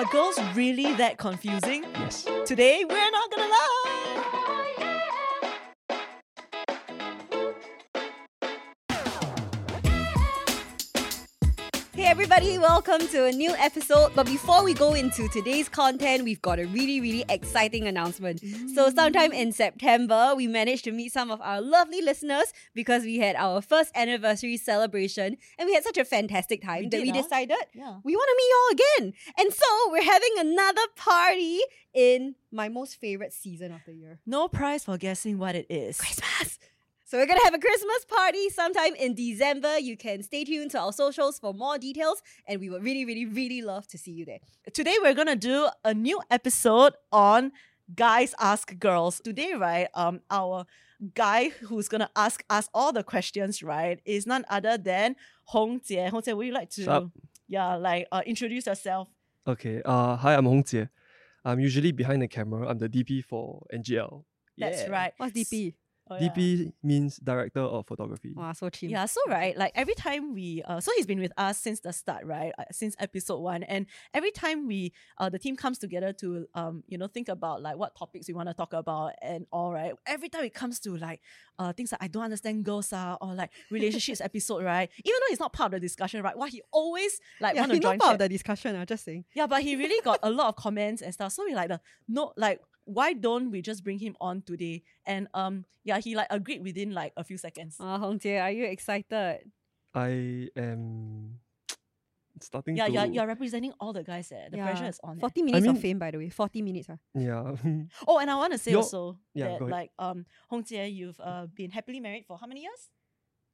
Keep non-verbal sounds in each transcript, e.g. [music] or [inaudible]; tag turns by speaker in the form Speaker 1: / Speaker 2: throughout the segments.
Speaker 1: Are girls really that confusing?
Speaker 2: Yes.
Speaker 1: Today, we're not gonna lie.
Speaker 3: Everybody, welcome to a new episode. But before we go into today's content, we've got a really, really exciting announcement. So, mm. sometime in September, we managed to meet some of our lovely listeners because we had our first anniversary celebration and we had such a fantastic time
Speaker 1: We
Speaker 3: that
Speaker 1: did,
Speaker 3: we
Speaker 1: huh?
Speaker 3: decided
Speaker 1: Yeah.
Speaker 3: we want to meet y'all again. And so, we're having another party in my most favorite season of the year.
Speaker 1: No prize for guessing what it is.
Speaker 3: Christmas. So we're gonna have a Christmas party sometime in December. You can stay tuned to our socials for more details, and we would really, really, really love to see you there.
Speaker 1: Today we're gonna do a new episode on guys ask girls. Today, right? Um, our guy who's gonna ask us all the questions, right, is none other than Hong Jie. Hong Jie, would you like to, yeah, like uh, introduce yourself?
Speaker 2: Okay. Uh, hi, I'm Hong Jie. I'm usually behind the camera. I'm the DP for NGL.
Speaker 1: That's
Speaker 2: Yeah.
Speaker 1: right.
Speaker 3: What's DP?
Speaker 1: Oh, yeah.
Speaker 2: DP means director of photography.
Speaker 3: Wow, so cheap.
Speaker 1: Yeah, so right, like every time we, uh, so he's been with us since the start, right? Uh, since episode one, and every time we, uh, the team comes together to, um, you know, think about like what topics we want to talk about and all, right? Every time it comes to like, uh, things like I don't understand girls are or like relationships [laughs] episode, right? Even though he's not part of the discussion, right? Why he always like
Speaker 3: yeah,
Speaker 1: want to
Speaker 3: he's
Speaker 1: join
Speaker 3: not part of the discussion. I'm just saying.
Speaker 1: Yeah, but he really got a lot of comments and stuff. So we like the no, like why don't we just bring him on today? And um, yeah, he like agreed within like a few seconds.
Speaker 3: Ah, Hong Jie, are you excited?
Speaker 2: I am [tsk] starting
Speaker 1: Yeah,
Speaker 2: to.
Speaker 1: you're, you're representing all the guys there. The pressure is on. eh.
Speaker 3: Forty minutes
Speaker 2: mean-
Speaker 3: of fame, by the way. Forty minutes. Ah.
Speaker 2: Yeah. [laughs]
Speaker 1: Oh, and I want to say
Speaker 2: You're-
Speaker 1: also
Speaker 2: yeah,
Speaker 1: that like um Hong Jie, you've uh, been happily married for how many years?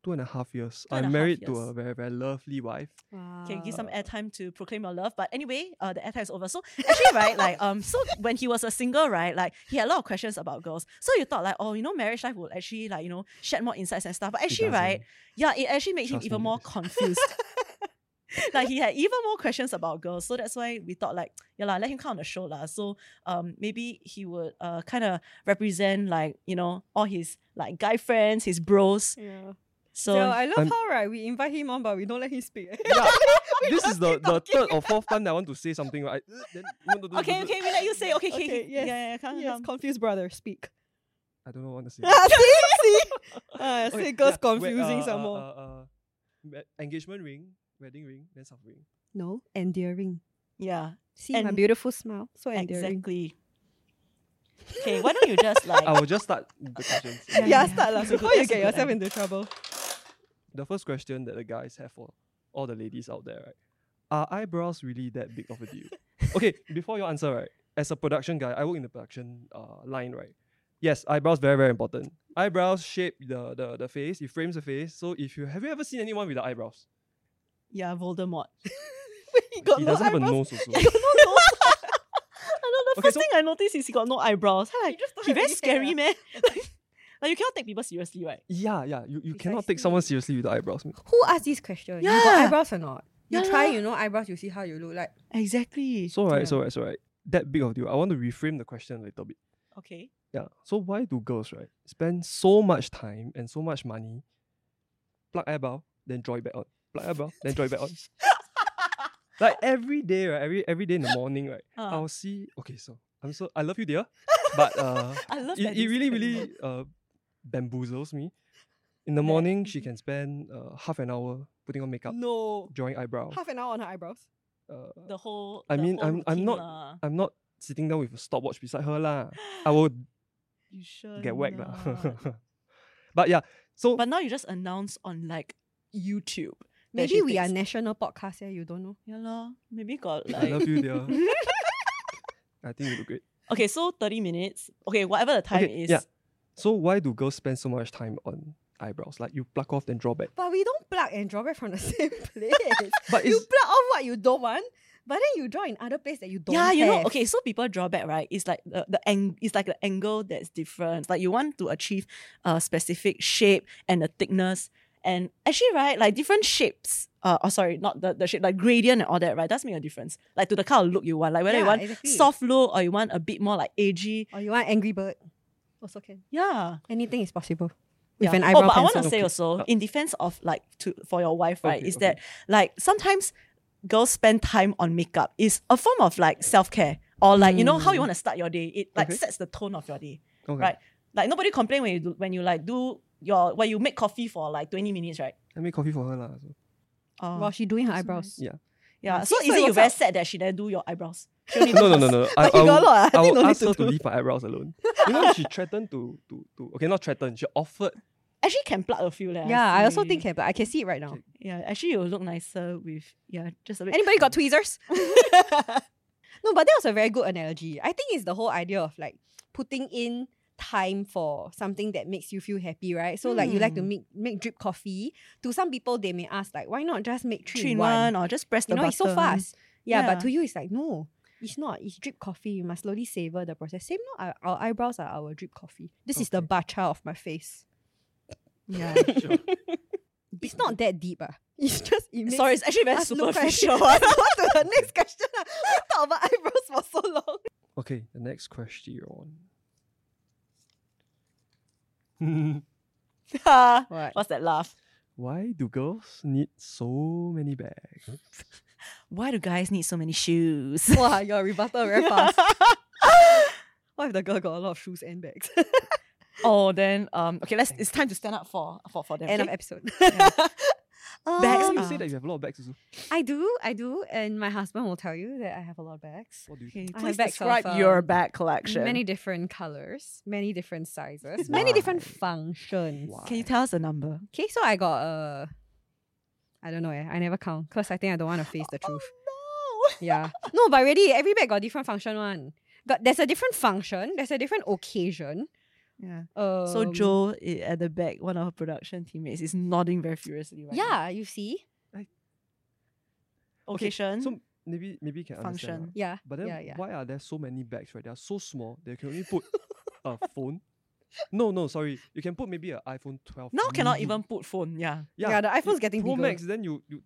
Speaker 2: Two and a half years.
Speaker 1: Two and a
Speaker 2: I'm
Speaker 1: half
Speaker 2: married to a very, very lovely wife.
Speaker 3: Wow.
Speaker 1: Can give some airtime to proclaim your love. But anyway, uh, the airtime is over. So actually, right, [laughs] like um, so when he was a single, right, like he had a lot of questions about girls. So you thought like, oh, you know, marriage life will actually like you know shed more insights and stuff. But actually, right, yeah, it actually made him even
Speaker 2: me,
Speaker 1: more confused. [laughs] like he had even more questions about girls. So that's why we thought like, yeah, lah, let him come on the show. lah. So um maybe he would uh kind of represent like, you know, all his like guy friends, his bros.
Speaker 3: Yeah.
Speaker 1: So,
Speaker 3: So, I love
Speaker 2: I'm-
Speaker 3: how right we invite him on, but we don't let him speak. [laughs]
Speaker 2: Yeah. [laughs] this is the, the third or fourth time that I want to say something, right? Then,
Speaker 1: okay, okay, we let you say. Okay, okay,
Speaker 3: Okay,
Speaker 1: okay.
Speaker 3: yes,
Speaker 1: Yeah, yeah, yeah, come,
Speaker 3: yes,
Speaker 1: come.
Speaker 3: confused brother, speak.
Speaker 2: I don't know what to say. [laughs]
Speaker 3: see, see. Ah,
Speaker 2: Okay,
Speaker 3: say girls
Speaker 2: yeah, wait,
Speaker 3: confusing
Speaker 2: uh,
Speaker 3: some
Speaker 2: uh,
Speaker 3: more.
Speaker 2: Uh, uh, engagement ring, wedding ring, then soft ring.
Speaker 3: no, endearing.
Speaker 1: Yeah,
Speaker 3: See my beautiful smile, so endearing.
Speaker 1: exactly. Okay, why don't you just like
Speaker 2: I will just start the questions.
Speaker 1: Yeah,
Speaker 3: Yeah,
Speaker 1: yeah.
Speaker 3: start lah
Speaker 1: It's
Speaker 3: before you get yourself
Speaker 1: idea.
Speaker 3: into trouble.
Speaker 2: The first question that the guys have for all the ladies out there, right? Are eyebrows really that big of a deal? [laughs] okay, before you answer, right? As a production guy, I work in the production uh, line, right? Yes, eyebrows very very important. Eyebrows shape the, the the face. It frames the face. So if you have you ever seen anyone without eyebrows?
Speaker 1: yeah, Voldemort? [laughs]
Speaker 3: he got
Speaker 2: he
Speaker 3: no
Speaker 2: doesn't have a nose also. [laughs]
Speaker 1: I don't know. I know the
Speaker 2: Okay,
Speaker 1: first
Speaker 2: so-
Speaker 1: thing I noticed is he got no eyebrows. I'm Like,
Speaker 3: just
Speaker 1: he very scary,
Speaker 3: hair.
Speaker 1: man. Like you cannot take people seriously, right?
Speaker 2: yeah, yeah. You, you cannot take someone seriously without eyebrows.
Speaker 3: Who asked this question? You
Speaker 1: Yeah.
Speaker 3: got eyebrows or not? You
Speaker 1: Yeah
Speaker 3: try, you know, eyebrows, you see how you look like.
Speaker 1: Exactly.
Speaker 2: So right,
Speaker 1: Yeah.
Speaker 2: so right, so right. That big of deal. I want to reframe the question a little bit.
Speaker 1: Okay.
Speaker 2: Yeah. So why do girls right spend so much time and so much money, plug eyebrow, then draw it back on, plug eyebrow, then draw it back on. [laughs] like every day, right? Every every day in the morning, right?
Speaker 1: Uh.
Speaker 2: I'll see. Okay, so I'm so I love you, dear, but uh, [laughs]
Speaker 1: I love
Speaker 2: it,
Speaker 1: that
Speaker 2: it really really uh bamboozles me. In the morning, she can spend uh, half an hour putting on makeup,
Speaker 3: No.
Speaker 2: drawing eyebrows.
Speaker 3: Half an hour on her eyebrows.
Speaker 2: Uh,
Speaker 1: the whole.
Speaker 2: I
Speaker 1: the
Speaker 2: mean,
Speaker 1: whole
Speaker 2: I'm- I'm
Speaker 1: routine
Speaker 2: not-
Speaker 1: lah.
Speaker 2: I'm not sitting down with a stopwatch beside her lah. I [gasps] will
Speaker 1: You sure
Speaker 2: get whacked
Speaker 1: not?
Speaker 2: lah. [laughs] but yeah, so
Speaker 1: But now you just announce on like YouTube. that
Speaker 3: Maybe
Speaker 1: she
Speaker 3: we are
Speaker 1: takes-
Speaker 3: national podcast here, you don't know.
Speaker 1: Yeah, lor. Maybe got
Speaker 2: I
Speaker 1: like.
Speaker 2: love you, dear. [laughs] I think you look great.
Speaker 1: okay, so 30 minutes. Okay, whatever the time
Speaker 2: Okay,
Speaker 1: is.
Speaker 2: yeah. So why do girls spend so much time on eyebrows? Like you pluck off then draw back.
Speaker 3: But we don't pluck and draw back from the [laughs] same [laughs] place.
Speaker 2: But
Speaker 3: you pluck off what you don't want, but then you draw in other place that you don't
Speaker 1: yeah, you know, okay, so people draw back, right? It's like the, the ang- it's like the angle that's different. Like you want to achieve a specific shape and the thickness. And actually, right, like different shapes, uh, oh sorry, not the, the shape, like gradient and all that, right? Does make a difference. Like to the kind of look you want. Like whether you want
Speaker 3: exactly.
Speaker 1: soft look or you want a bit more like edgy.
Speaker 3: Or you want Angry Bird. Also can.
Speaker 1: Yeah.
Speaker 3: Anything is possible. With
Speaker 1: Yeah.
Speaker 3: an eyebrow
Speaker 1: oh, but I want to say
Speaker 2: Okay.
Speaker 1: also,
Speaker 2: Uh,
Speaker 1: in defense of like to for your wife, right,
Speaker 2: Okay,
Speaker 1: is
Speaker 2: okay.
Speaker 1: that like sometimes girls spend time on makeup is a form of like self care or like you know how you want to start your day. It like
Speaker 2: Okay.
Speaker 1: sets the tone of your day,
Speaker 2: Okay.
Speaker 1: right? Like nobody complain when you do, when you like do your when you make coffee for like twenty minutes, right?
Speaker 2: I made coffee for her lah. So.
Speaker 1: Oh,
Speaker 3: While she doing her
Speaker 1: so
Speaker 3: eyebrows.
Speaker 2: Yeah.
Speaker 1: Yeah.
Speaker 3: Yeah,
Speaker 1: So
Speaker 3: so
Speaker 1: is
Speaker 3: it
Speaker 1: it you very sad that she didn't do your eyebrows? [laughs]
Speaker 2: No, no, no, no. I,
Speaker 3: But
Speaker 2: I
Speaker 3: got
Speaker 2: will,
Speaker 3: lot, I
Speaker 2: I will ask her to leave [laughs] my eyebrows alone. You know, she threatened to, to, to, okay, not threatened, she offered.
Speaker 1: Actually, can plug a few. leh,
Speaker 3: Yeah, I also think can, but I can see it right now.
Speaker 1: Yeah, actually, you will look nicer with yeah, just a bit.
Speaker 3: Anybody got [laughs] tweezers? no, but that was a very good analogy. I think it's the whole idea of like putting in time for something that makes you feel happy, right? So like you like to
Speaker 1: Hmm.
Speaker 3: make make drip coffee. To some people, they may ask like, why not just make three,
Speaker 1: three
Speaker 3: in
Speaker 1: in
Speaker 3: one?
Speaker 1: one or just press the
Speaker 3: You know, it's so fast. Yeah,
Speaker 1: Yeah.
Speaker 3: but to you, it's like no. It's not. It's drip coffee. You must slowly savor the process. Same, no. Our, our eyebrows are our drip coffee. This is the
Speaker 2: Okay.
Speaker 3: bacha of my face.
Speaker 1: Yeah. [laughs]
Speaker 2: Sure.
Speaker 3: It's not that deep, ah. [laughs] It's just it makes
Speaker 1: Sorry, it's actually very
Speaker 3: us look
Speaker 1: superficial. [laughs]
Speaker 3: Let's go to the next question. ah. We talk about eyebrows for so long.
Speaker 2: Okay, the next question. [laughs]
Speaker 3: What?
Speaker 1: What's that laugh?
Speaker 2: Why do girls need so many bags? [laughs]
Speaker 1: Why do guys need so many shoes? [laughs]
Speaker 3: Wow, your rebuttal very fast. what if the girl got a lot of shoes and bags?
Speaker 1: oh, then um, okay, let's. It's time to stand up for for for them.
Speaker 3: End of episode.
Speaker 1: Bags
Speaker 2: Why
Speaker 3: Um,
Speaker 2: you
Speaker 1: are-
Speaker 2: say that you have a lot of bags also?
Speaker 3: I do, I do, and my husband will tell you that I have a lot of bags.
Speaker 2: What do you
Speaker 1: Okay,
Speaker 2: think?
Speaker 1: Please
Speaker 3: bags of,
Speaker 1: describe your
Speaker 3: um,
Speaker 1: bag collection.
Speaker 3: Many different colors, many different sizes, [laughs] many different functions.
Speaker 2: Why?
Speaker 1: Can you tell us a number?
Speaker 3: Okay, so I got uh I don't know, eh. I never count because I think I don't want to face the [laughs] truth.
Speaker 1: No. [laughs]
Speaker 3: Yeah. No, but really, every bag got different function one. But there's a different function, there's a different occasion.
Speaker 1: Yeah.
Speaker 3: Um,
Speaker 1: So Joe i- at the back, one of her production teammates, is nodding very furiously right now.
Speaker 3: Yeah, you see?
Speaker 2: Okay,
Speaker 1: Occasion.
Speaker 2: So maybe maybe you can understand.
Speaker 1: Function.
Speaker 2: lah.
Speaker 3: Yeah.
Speaker 2: But then
Speaker 3: yeah, yeah.
Speaker 2: why are there so many bags, right? They are so small. They can only put a [laughs] phone. No, no, sorry. You can put maybe an iPhone 12.
Speaker 1: now cannot
Speaker 2: mini.
Speaker 1: even put phone. Yeah.
Speaker 2: Yeah,
Speaker 3: Yeah, the
Speaker 2: it-
Speaker 3: iPhone's getting
Speaker 2: Pro
Speaker 3: bigger.
Speaker 2: Max. Then you, you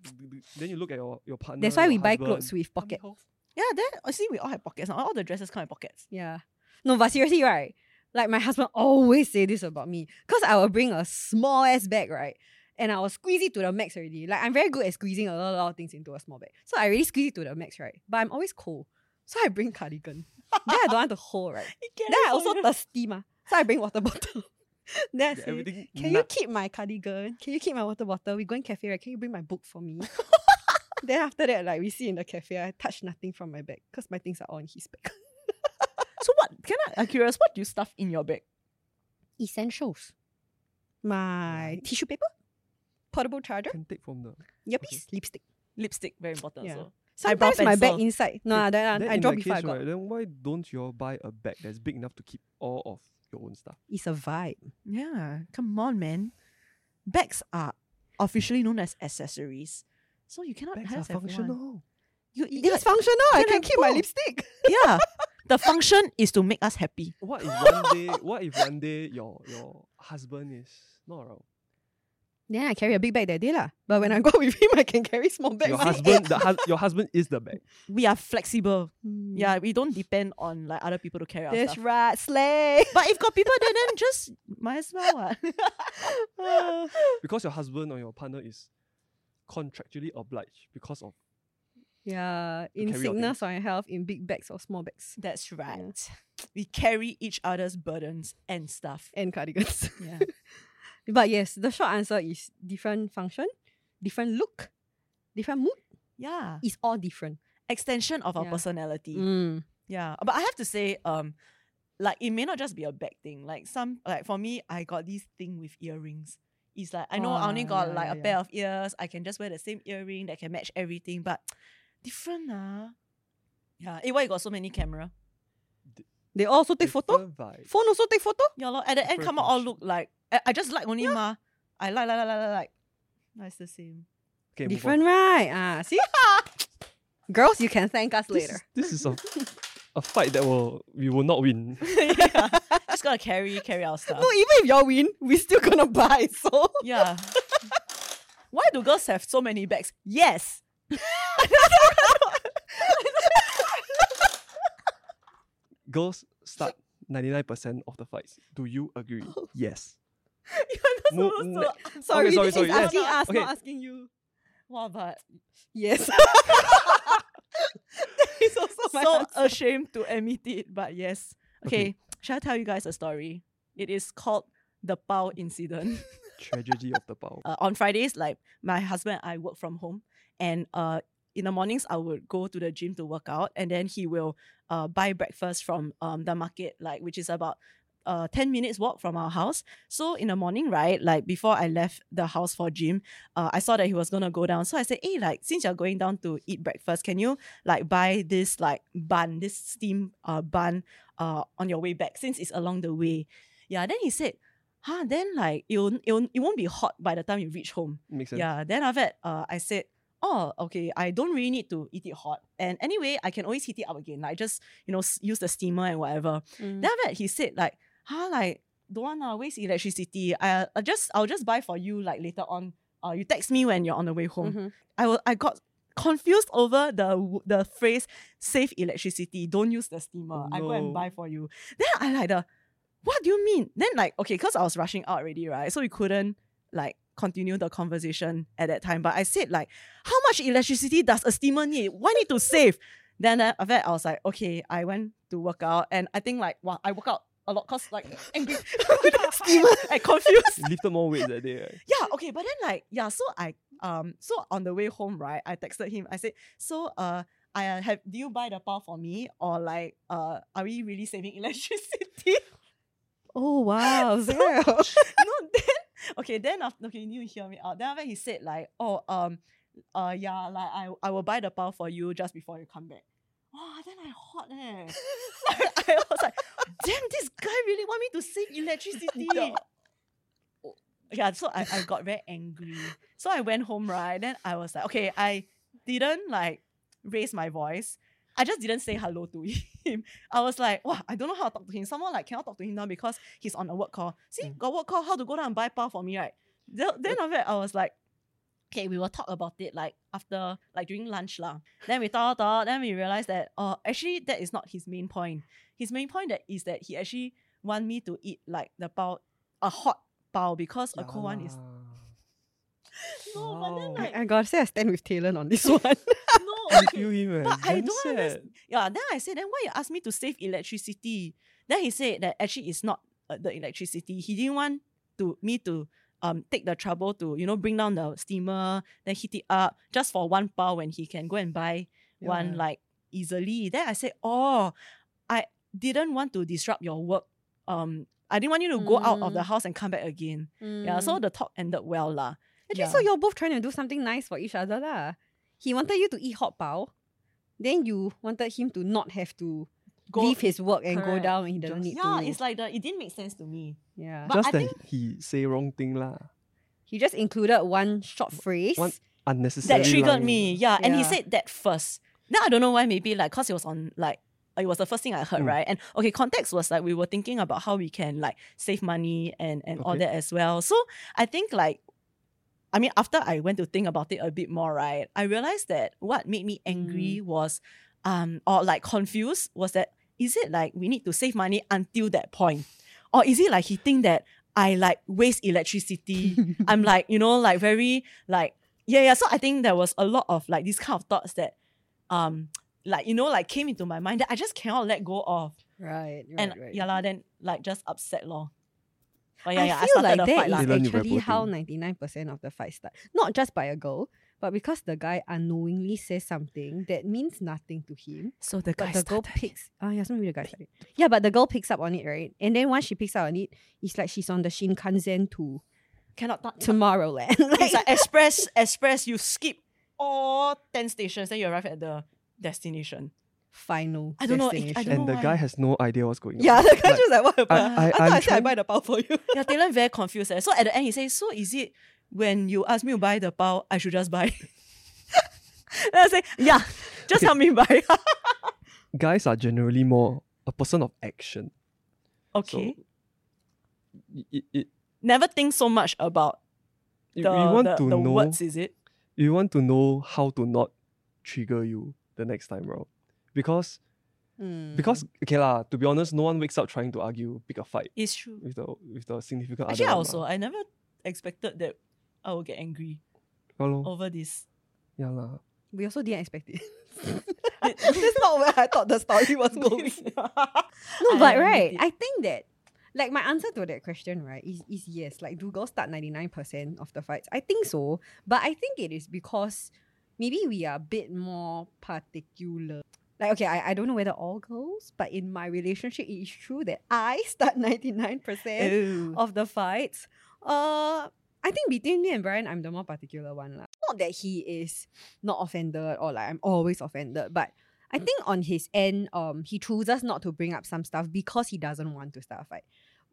Speaker 2: then you look at your your partner.
Speaker 3: That's why
Speaker 2: your
Speaker 3: we buy
Speaker 2: husband.
Speaker 3: clothes with
Speaker 2: How many
Speaker 3: pocket.
Speaker 1: Yeah, then I see we all have pockets. now. All the dresses come in pockets.
Speaker 3: Yeah. No, but seriously, right? Like my husband always say this about me. Cause I will bring a small ass bag, right? And I will squeeze it to the max already. Like I'm very good at squeezing a lot, a lot of things into a small bag. So I really squeeze it to the max, right? But I'm always cold. So I bring cardigan. then I don't want to hold, right? [laughs] Then I also thirsty, ma. So I bring water [laughs] bottle. then I say. Can you keep my cardigan? Can you keep my water bottle? We going cafe, right? Can you bring my book for me? [laughs] then after that, like we sit in the cafe, I touch nothing from my bag because my things are all in his bag.
Speaker 1: So what? Can I? I'm curious. What do you stuff in your bag?
Speaker 3: Essentials. My tissue paper, portable charger,
Speaker 2: Can take from the.
Speaker 3: earpiece, lipstick.
Speaker 1: Lipstick, very important.
Speaker 3: Yeah.
Speaker 1: Also.
Speaker 3: Sometimes my bag inside. No,
Speaker 2: Okay,
Speaker 3: then,
Speaker 2: then
Speaker 3: I
Speaker 2: in
Speaker 3: drop
Speaker 2: that
Speaker 3: before I
Speaker 2: case,
Speaker 3: got.
Speaker 2: right, then why don't you all buy a bag that's big enough to keep all of your own stuff?
Speaker 3: It's a vibe.
Speaker 1: Yeah, come on, man. Bags are officially known as accessories, so you cannot
Speaker 2: Bags are
Speaker 1: have have one.
Speaker 2: functional.
Speaker 1: You,
Speaker 3: It's functional. I
Speaker 1: can
Speaker 3: can
Speaker 1: have
Speaker 3: keep my lipstick.
Speaker 1: yeah. [laughs] The function is to make us happy.
Speaker 2: What if one day? What if one day your your husband is not around?
Speaker 3: Then I carry a big bag that day lah. But when I go [laughs] with him, I can carry small bags.
Speaker 2: Your [laughs] husband, the hus- your husband is the bag.
Speaker 1: We are flexible.
Speaker 3: Hmm.
Speaker 1: Yeah, we don't depend on like other people to carry our
Speaker 3: That's
Speaker 1: stuff.
Speaker 3: right, slay.
Speaker 1: But if got people there, then just might as well. what? [laughs]
Speaker 2: Because your husband or your partner is contractually obliged because of
Speaker 3: Yeah, in sickness or in health, in big bags or small bags.
Speaker 1: That's right. [sniffs] We carry each other's burdens and stuff.
Speaker 3: And cardigans.
Speaker 1: Yeah. [laughs]
Speaker 3: but yes, the short answer is different function, different look, different mood.
Speaker 1: yeah.
Speaker 3: It's all different.
Speaker 1: Extension of our
Speaker 3: Yeah.
Speaker 1: personality.
Speaker 3: Mm.
Speaker 1: Yeah, but I have to say, um, like it may not just be a bag thing. Like some, like for me, I got this thing with earrings. It's like I know I only
Speaker 3: Ah,
Speaker 1: got
Speaker 3: yeah,
Speaker 1: like
Speaker 3: yeah,
Speaker 1: a pair of ears. I can just wear the same earring that can match everything, but different ah. Yeah, eh, why you got so many camera?
Speaker 3: They also take photo.
Speaker 2: different vibe.
Speaker 3: Phone also take photo.
Speaker 1: Yeah, lor. At the end,
Speaker 2: Different
Speaker 1: come out all look like I, I just like only ma. I like like like like like. like. That's the same.
Speaker 2: Okay, move on.
Speaker 3: Different, right? Ah, see? [laughs] Girls, you can thank us
Speaker 2: This
Speaker 3: later.
Speaker 2: is, this is a, a fight that will we will not win. [laughs]
Speaker 1: yeah, just gotta carry carry our stuff.
Speaker 3: No, even if y'all win, we still gonna buy. So
Speaker 1: Yeah. [laughs] Why do girls have so many bags? Yes. [laughs]
Speaker 2: Girls start ninety nine percent of the fights. Do you agree? yes. [laughs]
Speaker 1: You're not
Speaker 2: No,
Speaker 1: supposed
Speaker 2: ne-
Speaker 1: to [laughs] answer.
Speaker 3: sorry,
Speaker 2: sorry,
Speaker 3: this
Speaker 2: sorry,
Speaker 3: is
Speaker 2: yes.
Speaker 3: asking us,
Speaker 2: Okay.
Speaker 3: not asking you.
Speaker 1: Wow, but
Speaker 3: Yes. It's also my
Speaker 1: so
Speaker 3: answer.
Speaker 1: ashamed to admit it, but yes. Okay,
Speaker 2: Okay.
Speaker 1: shall I tell you guys a story? It is called the Pao incident.
Speaker 2: Tragedy of the Bao.
Speaker 1: uh, on Fridays, like my husband and I work from home, and uh, in the mornings I would go to the gym to work out, and then he will uh buy breakfast from um the market, like which is about uh 10 minutes walk from our house. So in the morning, right, like before I left the house for gym, uh, I saw that he was gonna go down. So I said, Hey, like since you're going down to eat breakfast, can you like buy this like bun, this steam uh bun uh on your way back since it's along the way? Yeah, then he said, Huh, then like it'll, it'll it won't be hot by the time you reach home.
Speaker 2: Makes sense.
Speaker 1: Yeah. Then after that, uh, I said, oh, okay, I don't really need to eat it hot. And anyway, I can always heat it up again. Like just, you know, s- use the steamer and whatever.
Speaker 3: Mm.
Speaker 1: Then after that, he said like, huh, like, don't want to waste electricity. I, I just, I'll just buy for you like later on. Uh, you text me when you're on the way home.
Speaker 3: Mhm.
Speaker 1: I wa- I got confused over the w- the phrase save electricity. Don't use the steamer. I go and buy for you. Then I like the, what do you mean? Then like okay, because I was rushing out already, right? So we couldn't like continue the conversation at that time. But I said like, how much electricity does a steamer need? Why need to save? Then uh, after that, I was like, okay, I went to work out, and I think like wow, I work out a lot cause like [laughs] angry, [laughs] steamer, I confused. [laughs]
Speaker 2: You lifted more weight that day, right?
Speaker 1: Yeah, okay, but then like yeah, so I um so on the way home, right, I texted him. I said, so uh I uh, have do you buy the power for me or like uh are we really saving electricity?
Speaker 3: Oh wow,
Speaker 1: So-
Speaker 3: Zara.
Speaker 1: no, then [laughs] okay, then after okay, you hear me out. Then after he said like, oh um uh yeah, like I I will buy the power for you just before you come back. Wow, then I hot eh. [laughs] I was like, damn, this guy really want me to save electricity. [laughs] Yeah, so I, I got very angry. So I went home, right? Then I was like, okay, I didn't like raise my voice. I just didn't say hello to him. [laughs] I was like, wow, I don't know how to talk to him. Someone like cannot talk to him now because he's on a work call. See,
Speaker 2: Mm.
Speaker 1: got work call, how to go down and buy power for me, right? Then, then after that, I was like, okay, we will talk about it like after, like during lunch lah. Then we talk, talk, then we realized that, uh, actually that is not his main point. His main point that is that he actually want me to eat like the bao, a hot bao because a cold one is [laughs] no, but then like
Speaker 3: I, I gotta say I stand with Talon on this [laughs] one.
Speaker 1: No.
Speaker 2: I feel him, eh.
Speaker 1: But I don't
Speaker 2: sad.
Speaker 1: understand. Yeah, then I said, then why you ask me to save electricity? Then he said that actually it's not uh, the electricity. He didn't want to me to um take the trouble to you know bring down the steamer, then heat it up just for one power when he can go and buy one like easily. Then I said, oh, I didn't want to disrupt your work. Um, I didn't want you to go out of the
Speaker 3: Mm.
Speaker 1: house and come back again. Yeah, so the talk ended well lah.
Speaker 3: Actually,
Speaker 1: yeah.
Speaker 3: so you're both trying to do something nice for each other lah. He wanted you to eat hot bao, then you wanted him to not have to
Speaker 1: Go-
Speaker 3: leave his work and go down when he doesn't
Speaker 2: Just-
Speaker 3: need
Speaker 1: Yeah,
Speaker 3: to.
Speaker 1: it's like the it didn't make sense to me.
Speaker 3: yeah.
Speaker 1: But
Speaker 2: Just
Speaker 1: I
Speaker 2: that
Speaker 1: think-
Speaker 2: he say wrong thing lah.
Speaker 3: he just included one short phrase.
Speaker 2: One Unnecessary.
Speaker 1: that triggered
Speaker 2: line.
Speaker 1: me. Yeah. And he said that first. Then I don't know why, maybe like cause it was on like it was the first thing I heard,
Speaker 2: Mm.
Speaker 1: right? And okay, context was like we were thinking about how we can like save money and and all that as well. So I think like I mean, after I went to think about it a bit more, right, I realized that what made me angry was um or like confused was that is it like we need to save money until that point? Or is it like he think that I like waste electricity? [laughs] I'm like, you know, like very like yeah, yeah. So I think there was a lot of like these kind of thoughts that um like you know like came into my mind that I just cannot let go of.
Speaker 3: right, right,
Speaker 1: and
Speaker 3: right.
Speaker 1: yeah, lah, then like just upset lor. But yeah,
Speaker 3: I
Speaker 1: yeah,
Speaker 3: feel
Speaker 1: started
Speaker 3: like
Speaker 1: the
Speaker 3: that
Speaker 1: fight lah.
Speaker 3: is
Speaker 2: Dylan, you very
Speaker 3: actually how ninety nine percent of the fight start. Not just by a girl, but because the guy unknowingly says something that means nothing to him.
Speaker 1: So the guy But
Speaker 3: the girl picks. Ah, yeah, some the guy started. Yeah, but the girl picks up on it, right? And then once she picks up on it, it's like she's on the Shinkansen to
Speaker 1: cannot talk
Speaker 3: Tomorrowland.
Speaker 1: It's [laughs] like express, express. You skip all ten stations, then you arrive at the destination.
Speaker 3: Final.
Speaker 1: I don't know, it- I don't
Speaker 2: And the
Speaker 1: know
Speaker 2: guy has no idea what's going on.
Speaker 3: Yeah, the guy
Speaker 2: Like,
Speaker 3: just like what happened?
Speaker 2: I-
Speaker 3: I,
Speaker 2: I-
Speaker 3: thought
Speaker 2: I'm
Speaker 3: I said I buy the power for you.
Speaker 1: Yeah, Dylan very confused. Eh. So at the end, he says, "So is it when you ask me to buy the bao, I should just buy?" [laughs] then I say, "Yeah, just
Speaker 2: Okay.
Speaker 1: help me [laughs] buy." [laughs]
Speaker 2: Guys are generally more a person of action.
Speaker 1: okay.
Speaker 2: So, it, it,
Speaker 1: Never think so much about
Speaker 2: you,
Speaker 1: the,
Speaker 2: you want
Speaker 1: the,
Speaker 2: to
Speaker 1: the
Speaker 2: know
Speaker 1: words, is it?
Speaker 2: you want to know how to not trigger you the next time round. Because
Speaker 3: Mm.
Speaker 2: because okay lah, to be honest, no one wakes up trying to argue, pick a fight
Speaker 1: It's true.
Speaker 2: with the with the significant
Speaker 1: Actually, I
Speaker 2: other.
Speaker 1: also
Speaker 2: mah.
Speaker 1: I never expected that I would get angry
Speaker 2: Yeah lor.
Speaker 1: over this.
Speaker 2: Yeah lah.
Speaker 3: We also didn't expect it. [laughs] [laughs] That's not where I thought the story was [laughs] going. no, but
Speaker 1: I
Speaker 3: right. I think that like my answer to that question, right, is, is yes. Like, do girls start 99% of the fights? I think so. But I think it is because maybe we are a bit more particular. Like, okay, I, I don't know whether all girls, but in my relationship, it is true that I [laughs] start 99% of the fights. Uh, I think between me and Brian, I'm the more particular one. lah. Not that he is not offended or like I'm always offended, but I think on his end, um, he chooses not to bring up some stuff because he doesn't want to start a fight.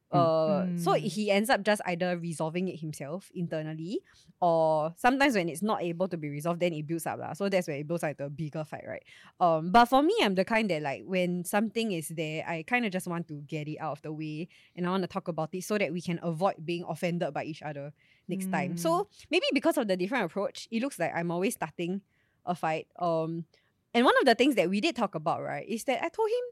Speaker 3: Uh, so
Speaker 1: Mm.
Speaker 3: he ends up just either resolving it himself internally, or sometimes when it's not able to be resolved, then it builds up lah. So that's where it builds like the bigger fight, right? Um, but for me, I'm the kind that like when something is there, I kind of just want to get it out of the way, and I want to talk about it so that we can avoid being offended by each other next time. So maybe because of the different approach, it looks like I'm always starting a fight. Um, and one of the things that we did talk about, right, is that I told him,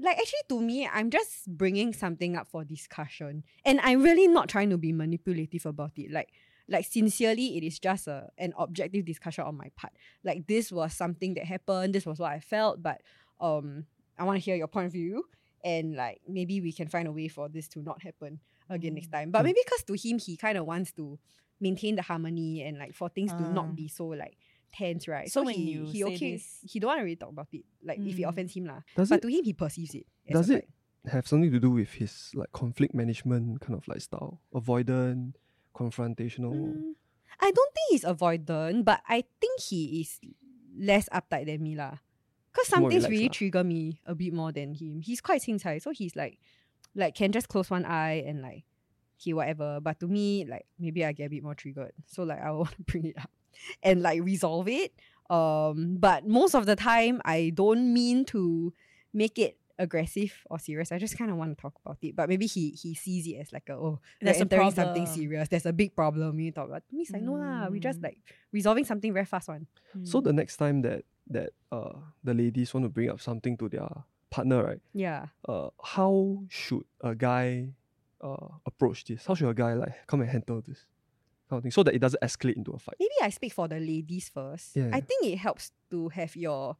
Speaker 3: like, actually, to me, I'm just bringing something up for discussion, and I'm really not trying to be manipulative about it. Like, like sincerely, it is just a an objective discussion on my part. Like, this was something that happened. This was what I felt, but um, I want to hear your point of view, and like maybe we can find a way for this to not happen again next
Speaker 1: Mm.
Speaker 3: time. But
Speaker 2: Mm.
Speaker 3: maybe because to him, he kind of wants to maintain the harmony and like for things to
Speaker 1: Ah.
Speaker 3: not be so like tense, right?
Speaker 1: So when
Speaker 3: he,
Speaker 1: you
Speaker 3: he
Speaker 1: say
Speaker 3: okay,
Speaker 1: this-
Speaker 3: he don't want to really talk about it, like if it
Speaker 1: Mm.
Speaker 3: offends him lah.
Speaker 2: Does
Speaker 3: But
Speaker 2: it
Speaker 3: to him, he perceives it. as
Speaker 2: does
Speaker 3: a
Speaker 2: it
Speaker 3: fight.
Speaker 2: have something to do with his like conflict management kind of like style? Avoidant, confrontational.
Speaker 3: Mm, I don't think he's avoidant, but I think he is less uptight than me lah. Cause some
Speaker 2: More
Speaker 3: things really
Speaker 2: lah.
Speaker 3: trigger me a bit more than him. He's quite 清菜, so he's like, like can just close one eye and like, he whatever. But to me, like maybe I get a bit more triggered, so like I [laughs] want to bring it up and like resolve it. Um, but most of the time, I don't mean to make it aggressive or serious. I just kind of want to talk about it. But maybe he he sees it as like a oh
Speaker 1: There's
Speaker 3: we're
Speaker 1: a
Speaker 3: entering something serious. There's a big problem. We need to talk about. To me, it's like no lah. We just
Speaker 1: Mm.
Speaker 3: like resolving something very fast one.
Speaker 2: So the next time that that uh the ladies want to bring up something to their partner, right?
Speaker 3: Yeah.
Speaker 2: Uh, how should a guy uh approach this? How should a guy like come and handle this kind of thing so that it doesn't escalate into a fight?
Speaker 3: Maybe I speak for the ladies first.
Speaker 2: Yeah.
Speaker 3: I think it helps to have your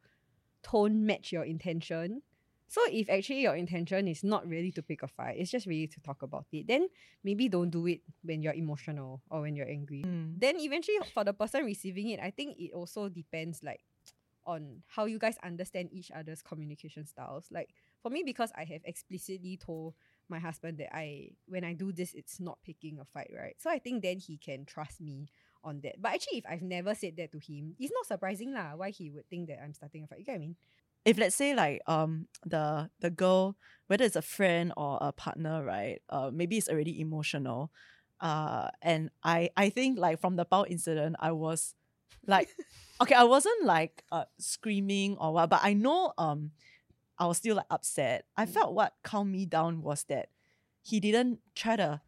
Speaker 3: tone match your intention. So if actually your intention is not really to pick a fight, it's just really to talk about it, then maybe don't do it when you're emotional or when you're angry.
Speaker 1: Mm.
Speaker 3: Then eventually for the person receiving it, I think it also depends like [tsk] on how you guys understand each other's communication styles. Like for me, because I have explicitly told my husband that I when I do this, it's not picking a fight, right? So I think then he can trust me on that. But actually, if I've never said that to him, it's not surprising lah why he would think that I'm starting a fight. You get what I mean?
Speaker 1: if let's say like um the the girl whether it's a friend or a partner right uh maybe it's already emotional uh and i i think like from the power incident i was like [laughs] okay i wasn't like uh screaming or what but i know um i was still like upset i felt what calmed me down was that he didn't try to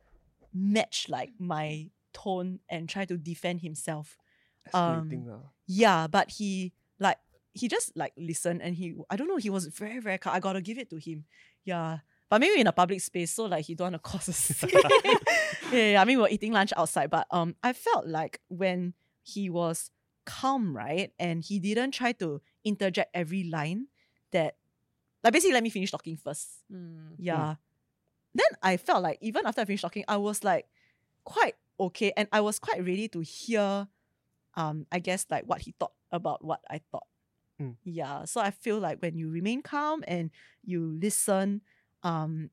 Speaker 1: match like my tone and try to defend himself
Speaker 2: lah.
Speaker 1: yeah, but he like he just like listened and he I don't know, he was very, very calm. I gotta give it to him. Yeah. But maybe in a public space, so like he don't want to [laughs] cause a scene. [laughs] yeah, yeah, I mean we we're eating lunch outside, but um I felt like when he was calm, right? And he didn't try to interject every line that like basically let me finish talking first. Yeah. Then I felt like even after I finished talking, I was like quite okay. And I was quite ready to hear um, I guess like what he thought about what I thought.
Speaker 2: Mm.
Speaker 1: Yeah. So I feel like when you remain calm and you listen, um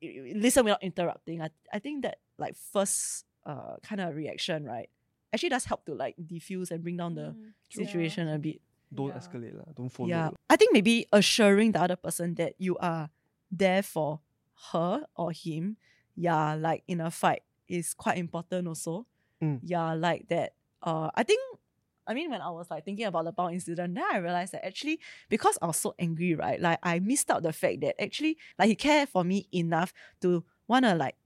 Speaker 1: you- you listen without interrupting, I, I think that like first uh kind of reaction, right? Actually does help to like diffuse and bring down the situation a bit.
Speaker 2: Don't
Speaker 3: Yeah.
Speaker 2: escalate lah. Don't follow.
Speaker 1: Yeah. I think maybe assuring the other person that you are there for her or him, yeah, like in a fight is quite important also.
Speaker 2: Mm.
Speaker 1: Yeah, like that. Uh I think I mean when I was like thinking about the Bao incident, then I realized that actually because I was so angry, right? Like I missed out the fact that actually like he cared for me enough to wanna like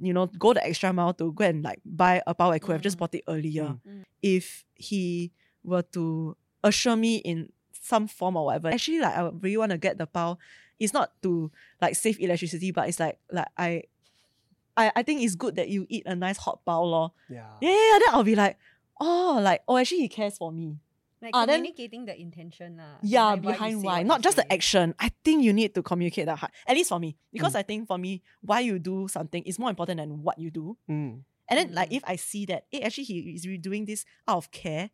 Speaker 1: you know, go the extra mile to go and like buy a bao I could have just
Speaker 3: Mm.
Speaker 1: bought it earlier.
Speaker 2: Mm.
Speaker 1: If he were to assure me in some form or whatever, actually like I really want to get the bao. It's not to like save electricity, but it's like like I I, I think it's good that you eat a nice hot bao lor.
Speaker 2: Yeah.
Speaker 1: Yeah, yeah, yeah. Then I'll be like, oh, like, oh, actually, he cares for me.
Speaker 3: Like
Speaker 1: Ah, then-
Speaker 3: communicating the intention. lah,
Speaker 1: Yeah,
Speaker 3: what you
Speaker 1: behind
Speaker 3: say,
Speaker 1: why, not
Speaker 3: you
Speaker 1: just the action. I think you need to communicate that hard. At least for me, because
Speaker 2: Mm.
Speaker 1: I think for me, why you do something is more important than what you do.
Speaker 2: Mm.
Speaker 1: And then, like,
Speaker 3: Mm.
Speaker 1: if I see that, hey, actually, he is really doing this out of care,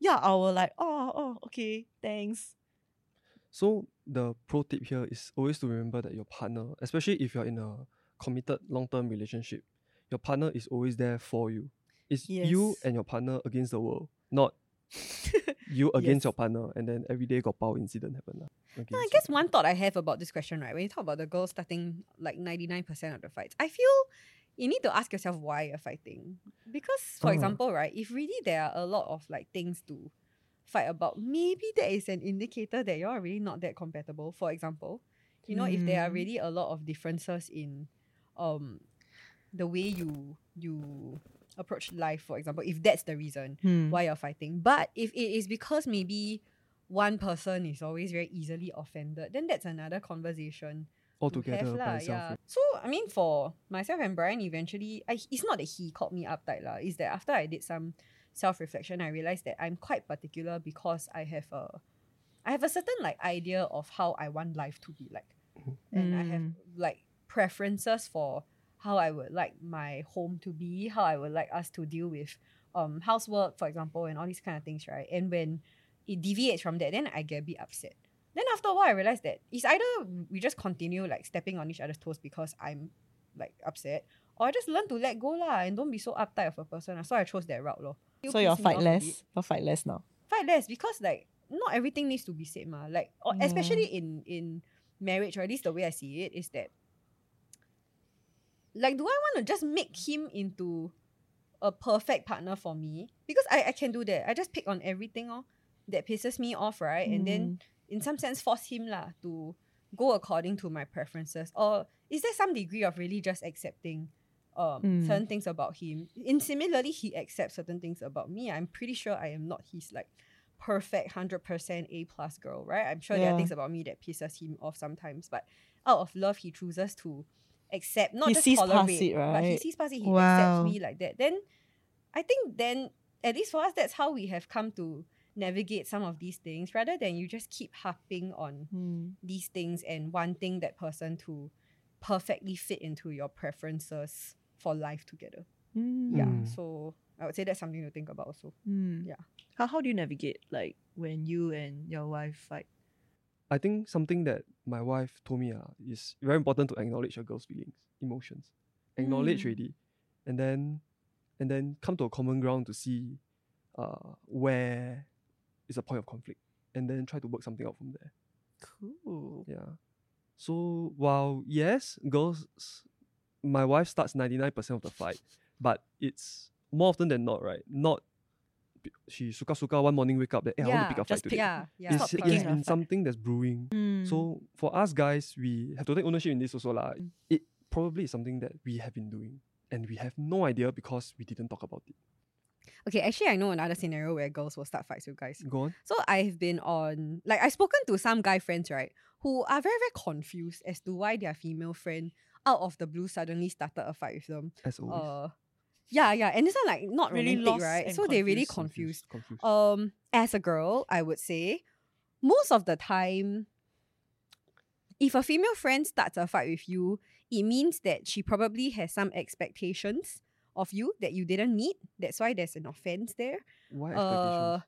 Speaker 1: yeah, I will like, oh, oh, okay, thanks.
Speaker 2: So the pro tip here is always to remember that your partner, especially if you're in a committed long-term relationship, your partner is always there for you. It's you and your partner against the world, not [laughs] you against
Speaker 1: Yes.
Speaker 2: your partner, and then every day got power incident happen. lah
Speaker 3: No, I guess one thought I have about this question, right? When you talk about the girls starting like 99% of the fights, I feel you need to ask yourself why you're fighting. Because, for
Speaker 2: Ah.
Speaker 3: example, right, if really there are a lot of like things to fight about, maybe that is an indicator that you're really not that compatible. For example, you know, if there are
Speaker 1: Mm.
Speaker 3: really a lot of differences in um the way you you approach life, for example, if that's the reason
Speaker 1: Hmm.
Speaker 3: why you're fighting. But if it is because maybe one person is always very easily offended, then that's another conversation
Speaker 2: all
Speaker 3: to
Speaker 2: together
Speaker 3: have
Speaker 2: by itself.
Speaker 3: Yeah. So I mean, for myself and Brian, eventually, I, it's not that he called me uptight lah. It's that after I did some self reflection, I realized that I'm quite particular because I have a, I have a certain like idea of how I want life to be like, and I have
Speaker 1: Mm.
Speaker 3: like preferences for how I would like my home to be, how I would like us to deal with um housework, for example, and all these kind of things, right? And when it deviates from that, then I get a bit upset. Then after a while, I realized that it's either we just continue like stepping on each other's toes because I'm like upset, or I just learn to let go lah and don't be so uptight of a person. So I chose that route lor.
Speaker 1: So
Speaker 3: you're
Speaker 1: fight
Speaker 3: off a bit.
Speaker 1: less. You're fight less now.
Speaker 3: Fight less because like not everything needs to be said ma. Like or
Speaker 1: Yeah.
Speaker 3: especially in in marriage, or at least the way I see it is that like do I want to just make him into a perfect partner for me? Because I, I can do that. I just pick on everything oh, that pisses me off, right? And then
Speaker 1: Mm.
Speaker 3: In some sense force him lah to go according to my preferences. Or is there some degree of really just accepting um
Speaker 1: Mm.
Speaker 3: certain things about him? And similarly, he accepts certain things about me. I'm pretty sure I am not his like perfect hundred percent A plus girl, right? I'm sure there are things about me that pisses him off sometimes, but out of love, he chooses to accept, not
Speaker 1: He
Speaker 3: just
Speaker 1: sees past
Speaker 3: tolerate,
Speaker 1: it,
Speaker 3: but he sees past it. He
Speaker 1: Wow.
Speaker 3: accepts me like that. Then I think then at least for us, that's how we have come to navigate some of these things, rather than you just keep harping on
Speaker 1: Hmm.
Speaker 3: these things and wanting that person to perfectly fit into your preferences for life together.
Speaker 1: Mm.
Speaker 3: Yeah.
Speaker 2: Mm.
Speaker 3: So I would say that's something to think about also.
Speaker 1: Mm.
Speaker 3: Yeah.
Speaker 1: How how do you navigate like when you and your wife fight?
Speaker 2: I think something that my wife told me uh, is very important to acknowledge a girl's feelings, emotions. Acknowledge
Speaker 1: Mm.
Speaker 2: already. And then and then come to a common ground to see uh, where is a point of conflict. And then try to work something out from there.
Speaker 1: Cool.
Speaker 2: Yeah. So while yes, girls my wife starts 99% of the fight, but it's more often than not, right? Not she suka suka one morning wake up that hey, I want to pick a fight today.
Speaker 1: pick-
Speaker 3: Yeah. Yeah.
Speaker 2: It's, it's
Speaker 1: picking a
Speaker 2: in
Speaker 1: fight.
Speaker 2: something that's brewing.
Speaker 1: Mm.
Speaker 2: So for us guys, we have to take ownership in this also lah.
Speaker 1: Mm.
Speaker 2: It probably is something that we have been doing, and we have no idea because we didn't talk about it.
Speaker 3: Okay, actually I know another scenario where girls will start fights with guys.
Speaker 2: Go on.
Speaker 3: So I've been on like I've spoken to some guy friends, right, who are very, very confused as to why their female friend out of the blue suddenly started a fight with them.
Speaker 2: As always.
Speaker 3: Uh yeah, yeah. And this one like not
Speaker 1: Really
Speaker 3: romantic,
Speaker 1: lost
Speaker 3: right?
Speaker 1: and
Speaker 3: So they're really
Speaker 1: confused,
Speaker 3: confused.
Speaker 2: confused.
Speaker 3: Um, as a girl, I would say most of the time, if a female friend starts a fight with you, it means that she probably has some expectations of you that you didn't meet. That's why there's an offense there.
Speaker 2: Why
Speaker 3: Uh,
Speaker 2: expectations?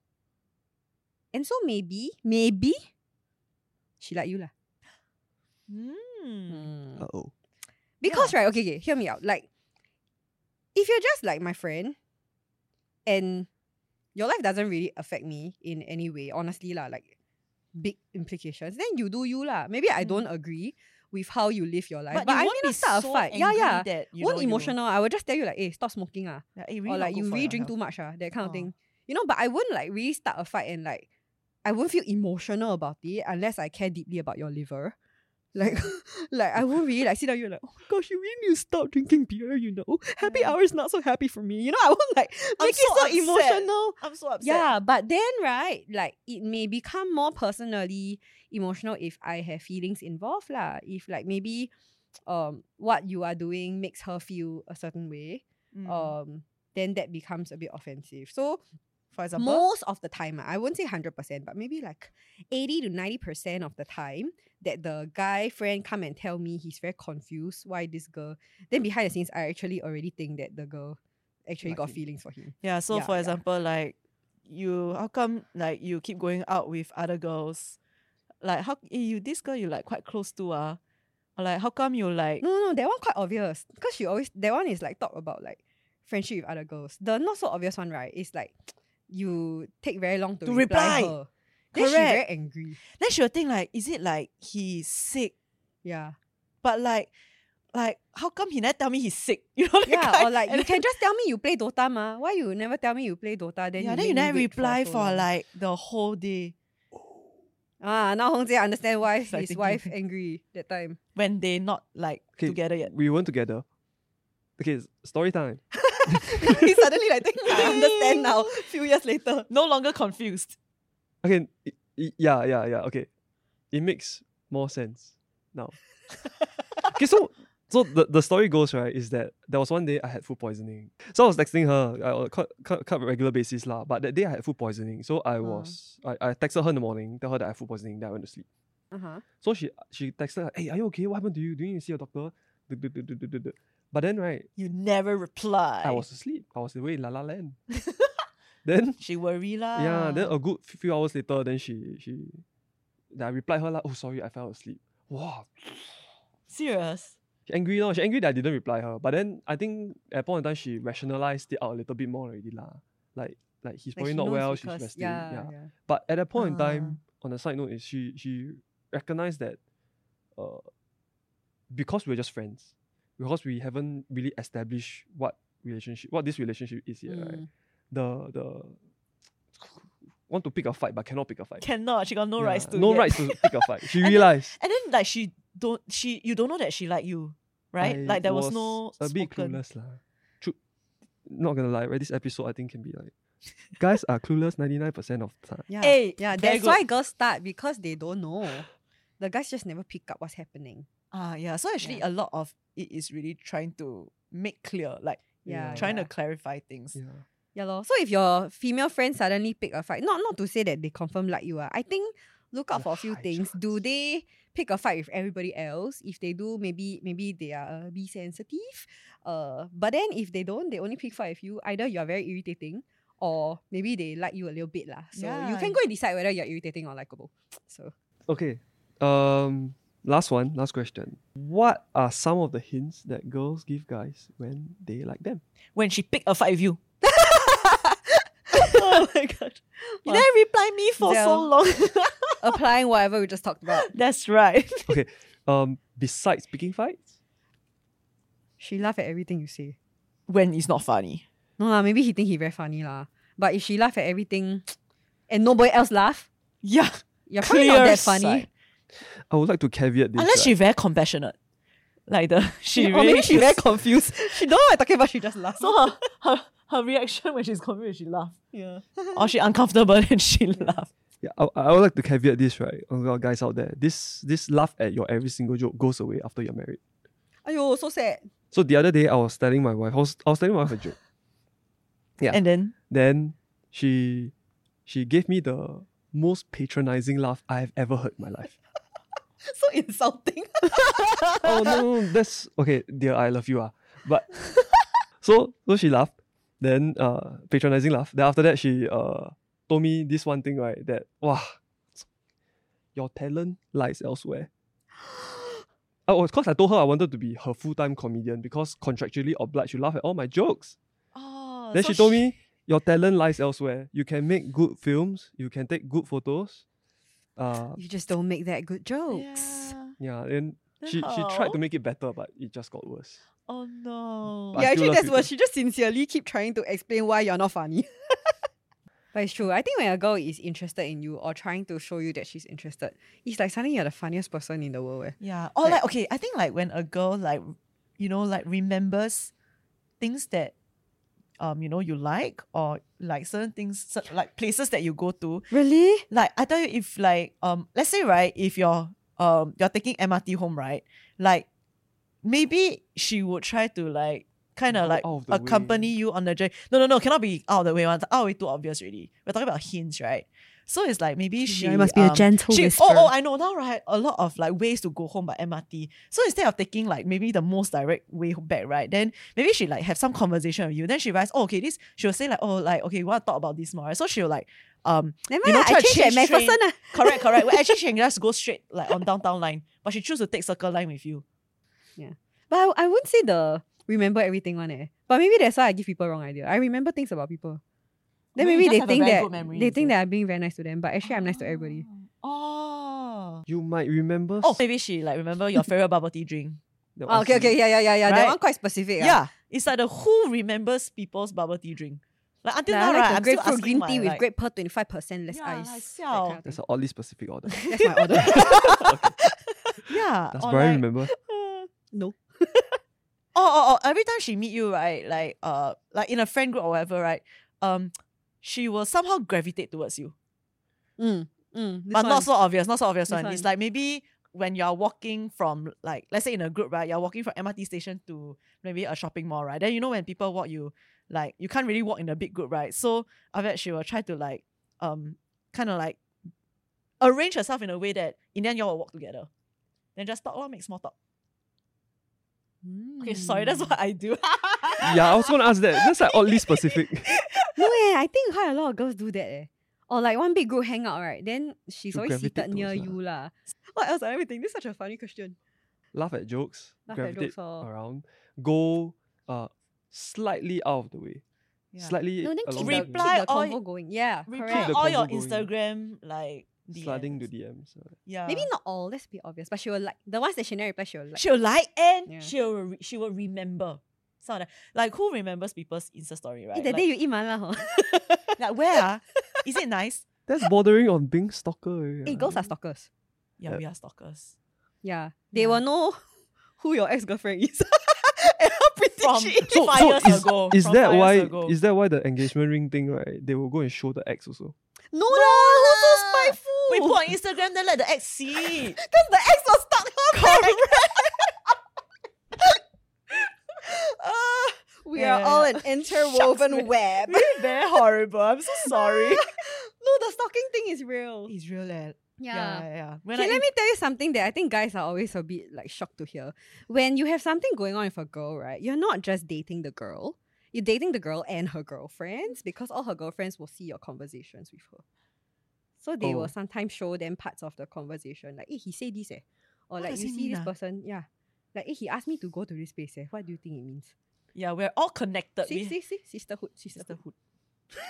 Speaker 3: and so maybe, maybe she like you lah.
Speaker 1: Mm.
Speaker 2: Uh oh.
Speaker 3: Because
Speaker 1: Yeah.
Speaker 3: right, okay, okay, hear me out. Like, if you're just like my friend, and your life doesn't really affect me in any way, honestly lah, like big implications, then you do you lah. Maybe I
Speaker 1: Mm.
Speaker 3: don't agree with how you live your life, but,
Speaker 1: But, you
Speaker 3: I
Speaker 1: won't be
Speaker 3: start
Speaker 1: so
Speaker 3: a fight. Yeah, yeah.
Speaker 1: That, you
Speaker 3: Won't
Speaker 1: know, you-
Speaker 3: emotional. I will just tell you like, hey, stop smoking ah,
Speaker 1: Yeah, eh, really
Speaker 3: or like you really drink too much ah, that kind of
Speaker 1: Oh.
Speaker 3: thing. You know, but I wouldn't like really start a fight and like I won't feel emotional about it unless I care deeply about your liver. Like, [laughs] like I won't really like sit down. You're like, oh my gosh, you really need to stop drinking beer. You know, happy
Speaker 1: Yeah.
Speaker 3: hour is not so happy for me. You know, [laughs] I won't like
Speaker 1: I'm
Speaker 3: make
Speaker 1: so
Speaker 3: it so
Speaker 1: upset.
Speaker 3: emotional.
Speaker 1: I'm so upset.
Speaker 3: Yeah, but then right, like it may become more personally emotional if I have feelings involved lah. If like maybe, um, what you are doing makes her feel a certain way
Speaker 1: Mm.
Speaker 3: um then that becomes a bit offensive. So
Speaker 1: For example,
Speaker 3: most of the time, I won't say 100%, but maybe like 80 to 90% of the time that the guy friend come and tell me he's very confused why this girl, then behind the scenes, I actually already think that the girl actually
Speaker 2: Like
Speaker 3: got
Speaker 2: him.
Speaker 3: feelings for him.
Speaker 1: yeah. So
Speaker 3: Yeah,
Speaker 1: for
Speaker 3: yeah.
Speaker 1: example, like you, how come like you keep going out with other girls? Like how eh, you this girl you like quite close to ah? Or like how come you like?
Speaker 3: No, no, that one quite obvious. Because she always, that one is like talk about like friendship with other girls. The not so obvious one, right, is like [tsk] you take very long to,
Speaker 1: To
Speaker 3: reply,
Speaker 1: reply.
Speaker 3: Her. Then she very angry.
Speaker 1: Then she will think like, is it like he's sick?
Speaker 3: Yeah.
Speaker 1: But like, like how come he never tell me he's sick? [laughs] You know? that
Speaker 3: Yeah,
Speaker 1: kind?
Speaker 3: or like you can just tell me you play Dota ma. Why you never tell me you play Dota? Then
Speaker 1: yeah,
Speaker 3: you
Speaker 1: then you never reply
Speaker 3: so
Speaker 1: for like the whole day
Speaker 3: ah now Hong Jie understand why [laughs]
Speaker 1: It's
Speaker 3: his
Speaker 1: thinking-
Speaker 3: wife [laughs] angry that time.
Speaker 1: when they not like
Speaker 2: Okay,
Speaker 1: together yet.
Speaker 2: We weren't together. Okay, story time.
Speaker 3: he suddenly like think, I understand now. Few years later.
Speaker 1: No longer confused.
Speaker 2: Okay, i- i- yeah, yeah, yeah. Okay, it makes more sense now. [laughs] okay, so so the, the story goes right is that there was one day I had food poisoning. So I was texting her, I cut cut, cut regular basis lah. But that day I had food poisoning, so I was I, I texted her in the morning, tell her that I had food poisoning, then I went to sleep.
Speaker 3: Uh-huh.
Speaker 2: So she she texted her, hey, are you okay? What happened to you? Do you need to see a doctor? But then right,
Speaker 1: You never reply.
Speaker 2: I was asleep. I was away in La La Land. [laughs] then [laughs]
Speaker 1: She worry lah.
Speaker 2: yeah, then a good few hours later, then she she then I replied her like, oh sorry, I fell asleep. Wow.
Speaker 1: serious.
Speaker 2: She angry no, she angry that I didn't reply her. But then I think at a point in time she rationalized it out a little bit more already lah. Like like he's probably
Speaker 3: she
Speaker 2: not well, she's resting.
Speaker 3: Yeah,
Speaker 2: Yeah.
Speaker 3: yeah.
Speaker 2: But at that point in
Speaker 1: Ah.
Speaker 2: time, on a side note, is she she recognized that uh because we're just friends, because we haven't really established what relationship what this relationship is yet, right? The the want to pick a fight but cannot pick a fight.
Speaker 1: Cannot. She got no
Speaker 2: Yeah,
Speaker 1: rights to.
Speaker 2: no
Speaker 1: yet.
Speaker 2: rights to pick a fight. She [laughs]
Speaker 1: And then-
Speaker 2: realized
Speaker 1: And then like she don't she you don't know that she like you, right?
Speaker 2: I
Speaker 1: like there was, no
Speaker 2: a bit
Speaker 1: spoken.
Speaker 2: clueless lah. True. Not gonna lie, right? This episode I think can be like guys are clueless ninety nine percent of the time.
Speaker 3: Yeah.
Speaker 1: Hey,
Speaker 3: yeah,
Speaker 1: very
Speaker 3: that's why girls start because they don't know. The guys just never pick up what's happening.
Speaker 1: Ah, yeah. So actually,
Speaker 3: Yeah.
Speaker 1: a lot of it is really trying to make clear, like
Speaker 3: Yeah.
Speaker 1: trying
Speaker 3: yeah.
Speaker 1: to clarify things.
Speaker 2: Yeah.
Speaker 3: Yeah, lor. So if your female friend suddenly pick a fight, not not to say that they confirm like you are. I think look out for a few
Speaker 2: high
Speaker 3: things. Do they pick a fight with everybody else? If they do, maybe maybe they are uh, be sensitive. Uh, but then if they don't, they only pick fight with you. Either you are very irritating, or maybe they like you a little bit lah. So you can go and decide whether you're irritating or likable. [tsk] So
Speaker 2: Okay. Um last one, last question. What are some of the hints that girls give guys when they like them?
Speaker 1: When she picked a fight with you. Oh my [laughs] god. You
Speaker 3: Wow.
Speaker 1: never reply me for so long. [laughs]
Speaker 3: applying whatever we just talked about.
Speaker 1: That's right. [laughs]
Speaker 2: Okay. Um besides picking fights?
Speaker 3: She laugh at everything you say.
Speaker 1: when it's not funny.
Speaker 3: No lah, maybe he think he very funny lah. But if she laugh at everything, [tsk] and nobody else laugh,
Speaker 1: Yeah.
Speaker 3: you're probably
Speaker 1: Clear
Speaker 3: not that funny.
Speaker 1: sight.
Speaker 2: I would like to caveat this.
Speaker 1: Unless
Speaker 2: right?
Speaker 1: she's very compassionate. Like the she
Speaker 3: or
Speaker 1: really
Speaker 3: maybe she very confused. She don't know what I'm talking about. She just laughs.
Speaker 1: So her, her [laughs] her reaction when she's confused, she laugh.
Speaker 3: yeah. [laughs]
Speaker 1: Or she uncomfortable [laughs] and she laugh.
Speaker 2: Yeah, I, I would like to caveat this, right? On our guys out there. This this laugh at your every single joke goes away after you're married.
Speaker 3: Ayo, so sad.
Speaker 2: So the other day I was telling my wife, I was, I was telling my wife a joke. Yeah.
Speaker 1: And then
Speaker 2: Then she she gave me the most patronizing laugh I've ever heard in my life.
Speaker 3: So insulting.
Speaker 2: oh no, that's okay, dear, I love you. Ah. But so so she laughed, then uh patronizing laugh. Then after that she uh told me this one thing, right? That wow, your talent lies elsewhere. [gasps] Oh, of course I told her I wanted to be her full-time comedian because contractually obliged to laugh at all my jokes.
Speaker 1: oh,
Speaker 2: Then
Speaker 1: so
Speaker 2: she told me, Your talent lies elsewhere. You can make good films, you can take good photos. Uh
Speaker 3: you just don't make that good jokes.
Speaker 1: Yeah.
Speaker 2: yeah, and she she tried to make it better, but it just got worse.
Speaker 1: Oh no.
Speaker 2: But
Speaker 3: Yeah, actually that's
Speaker 2: you
Speaker 3: what she just sincerely keep trying to explain why you're not funny. [laughs] but it's true. I think when a girl is interested in you or trying to show you that she's interested, it's like suddenly you're the funniest person in the world. Eh.
Speaker 1: Yeah. Or
Speaker 3: Like-
Speaker 1: like, okay, I think like when a girl like you know like remembers things that um you know you like or like certain things like places that you go to
Speaker 3: Really?
Speaker 1: like I tell you if like um let's say right if you're um you're taking MRT home right like maybe she would try to like kind of like
Speaker 2: of
Speaker 1: accompany
Speaker 2: way.
Speaker 1: you on the journey. No, no, no, cannot be out of the way one. Out of the way too obvious already. We're talking about hints, right? So it's like maybe she
Speaker 3: Yeah, must be a
Speaker 1: um,
Speaker 3: gentle
Speaker 1: she,
Speaker 3: whisper.
Speaker 1: Oh, oh, I know now, right? A lot of like ways to go home by MRT. So instead of taking like maybe the most direct way back, right? Then maybe she like have some conversation with you. Then she realizes, oh, okay, this she'll say like, oh, like okay, we want to talk about this more. Right? So she'll like, um,
Speaker 3: Never
Speaker 1: you know, try
Speaker 3: I
Speaker 1: to
Speaker 3: change at
Speaker 1: change train.
Speaker 3: MacPherson.
Speaker 1: correct, correct. [laughs] Well, actually, she can just go straight like on downtown line, but she choose to take circle line with you.
Speaker 3: But I, I wouldn't say the remember everything one eh. But maybe that's why I give people wrong idea. I remember things about people. Then
Speaker 1: Maybe
Speaker 3: maybe they think that
Speaker 1: memory,
Speaker 3: they think
Speaker 1: it?
Speaker 3: that I'm being very nice to them, but actually I'm nice to everybody.
Speaker 1: Oh.
Speaker 2: You might remember.
Speaker 1: Oh, maybe she like remember your favorite bubble tea drink.
Speaker 3: Oh, okay, okay,
Speaker 2: you.
Speaker 3: yeah, yeah, yeah, yeah. That
Speaker 1: Right?
Speaker 3: one quite specific. ah.
Speaker 1: Yeah, it's like the who remembers people's bubble tea drink. Like until
Speaker 3: Like, I
Speaker 1: now,
Speaker 3: like
Speaker 1: right? I'm
Speaker 3: grapefruit
Speaker 1: asking
Speaker 3: green
Speaker 1: my,
Speaker 3: tea with
Speaker 1: like,
Speaker 3: grape pearl twenty five percent less
Speaker 1: Yeah,
Speaker 3: ice.
Speaker 1: like,
Speaker 3: that kind of
Speaker 2: That's
Speaker 3: thing.
Speaker 2: an oddly specific order.
Speaker 3: That's my order. [laughs] [laughs]
Speaker 1: Yeah.
Speaker 2: Does
Speaker 1: or
Speaker 2: Brian
Speaker 1: like-
Speaker 2: remember? [laughs]
Speaker 3: no. [laughs]
Speaker 1: Oh, oh, oh, every time she meet you, right? Like, uh, like in a friend group or whatever, right? Um, she will somehow gravitate towards you,
Speaker 3: Mm, mm,
Speaker 1: but
Speaker 3: one.
Speaker 1: not so obvious. Not so obvious
Speaker 3: This
Speaker 1: one. It's like maybe when you're walking from like let's say in a group, right? You're walking from MRT station to maybe a shopping mall, right? Then you know when people walk you, like you can't really walk in a big group, right? So after that, she will try to like um kind of like arrange herself in a way that in the end you all will walk together. Then just talk or make small talk. Okay, sorry, that's what I do. [laughs]
Speaker 2: yeah, I was gonna ask that. That's like oddly specific. [laughs]
Speaker 3: No, eh, I think quite a lot of girls do that. Eh. Or like one big group hang out, right? Then she's
Speaker 2: To
Speaker 3: always
Speaker 2: gravitate
Speaker 3: seated near
Speaker 2: towards
Speaker 3: you lah. What else? Everything. This is such a funny question.
Speaker 2: Laugh at jokes.
Speaker 3: Laugh at jokes or-
Speaker 2: around. Go uh slightly out of the way.
Speaker 1: Yeah.
Speaker 2: Slightly
Speaker 3: No, then keep
Speaker 2: along
Speaker 3: the,
Speaker 2: the
Speaker 3: keep
Speaker 1: Reply
Speaker 3: the
Speaker 1: all-
Speaker 3: convo going. Yeah,
Speaker 1: Reply
Speaker 2: the
Speaker 1: all your
Speaker 2: convo going.
Speaker 1: Instagram like
Speaker 2: sliding to
Speaker 1: DMs.
Speaker 2: DMs. uh,
Speaker 1: Yeah.
Speaker 3: Maybe not all. Let's be obvious. But she will like the ones that she never reply. She will like.
Speaker 1: she'll like and
Speaker 3: Yeah.
Speaker 1: she'll re- she will remember. Some of like who remembers people's Insta story,
Speaker 3: Eh,
Speaker 1: right?
Speaker 3: that
Speaker 1: like,
Speaker 3: day you eat mala, huh?
Speaker 1: like where ah? Is it nice?
Speaker 2: That's bordering on being stalker.
Speaker 3: Hey,
Speaker 2: yeah.
Speaker 3: girls are stalkers.
Speaker 1: Yeah,
Speaker 2: Yeah.
Speaker 1: we are stalkers.
Speaker 3: Yeah, they
Speaker 1: Yeah.
Speaker 3: will know who your ex girlfriend is. and how pretty
Speaker 1: From
Speaker 3: she is.
Speaker 2: So,
Speaker 1: five
Speaker 2: so
Speaker 1: years
Speaker 2: is,
Speaker 1: ago.
Speaker 2: is
Speaker 1: from
Speaker 2: that why
Speaker 1: ago.
Speaker 2: is that why the engagement ring thing, right? They will go and show the ex also.
Speaker 3: No, lah, who's so [laughs] spiteful?
Speaker 1: we put on Instagram, then let the ex see. [laughs]
Speaker 3: Because the ex was stuck her back. Ah, we are all an interwoven
Speaker 1: man.
Speaker 3: web. [laughs]
Speaker 1: Really very horrible. I'm so sorry.
Speaker 3: no, the stalking thing is real.
Speaker 1: It's real, lad.
Speaker 3: Yeah.
Speaker 1: Yeah, yeah. yeah. When
Speaker 3: Okay,
Speaker 1: I
Speaker 3: let
Speaker 1: in-
Speaker 3: me tell you something that I think guys are always a bit like shocked to hear. When you have something going on with a girl, right? You're not just dating the girl. You're dating the girl and her girlfriends because all her girlfriends will see your conversations with her. So they
Speaker 2: Oh.
Speaker 3: will sometimes show them parts of the conversation, like, hey, he said this, eh. Or
Speaker 1: What
Speaker 3: like you see this
Speaker 1: ah?
Speaker 3: person, yeah. Like, hey, he asked me to go to this place, eh. What do you think it means?
Speaker 1: yeah, we're all connected.
Speaker 3: See,
Speaker 1: we,
Speaker 3: see, see, sisterhood, sisterhood.
Speaker 1: sisterhood.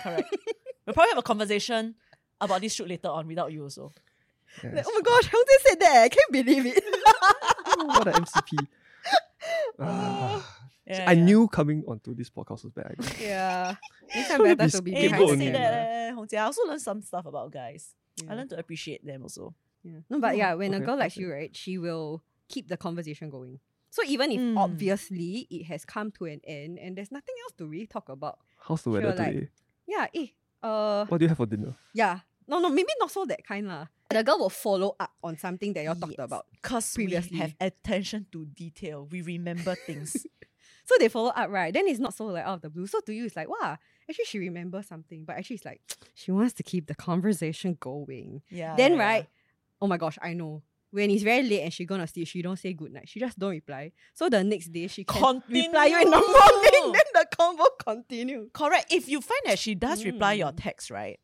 Speaker 1: Correct. [laughs] we'll probably have a conversation about this shoot later on without you also.
Speaker 3: Like, oh my gosh, Jose said that. I can't believe it.
Speaker 2: Oh, [laughs] [laughs] what an MCP. Ah.
Speaker 1: Yeah,
Speaker 2: I
Speaker 1: yeah.
Speaker 2: knew coming onto this podcast was bad. [laughs]
Speaker 3: yeah. Next [laughs] time
Speaker 2: maybe
Speaker 3: better to be
Speaker 1: Hey,
Speaker 2: People
Speaker 3: behind
Speaker 1: don't
Speaker 3: the
Speaker 1: say that,
Speaker 3: camera.
Speaker 1: Hongjie. I also learned some stuff about guys. I learned to appreciate them also.
Speaker 3: Yeah. No, but yeah, when a girl likes
Speaker 2: okay.
Speaker 3: you, right, she will keep the conversation going. So even if
Speaker 1: Mm.
Speaker 3: obviously it has come to an end and there's nothing else to really talk about,
Speaker 2: How's the weather
Speaker 3: Sure, like-
Speaker 2: today?
Speaker 3: yeah, eh, uh,
Speaker 2: What do you have for dinner?
Speaker 3: yeah, no, no, maybe not so that kind lah. The girl will follow up on something that you all talked about.
Speaker 1: Because we have attention to detail. We remember things. [laughs]
Speaker 3: So they follow up, right? Then it's not so like out of the blue. So to you, it's like, wow, actually she remembers something, but actually it's like [tsk] she wants to keep the conversation going.
Speaker 1: yeah.
Speaker 3: then
Speaker 1: yeah, yeah.
Speaker 3: right, oh my gosh, I know. When it's very late and she gonna sleep, she don't say good night. She just don't reply. So the next day she can reply you in the morning. [laughs] Then the convo continue.
Speaker 1: Correct. If you find that she does reply your
Speaker 3: Mm.
Speaker 1: text, right,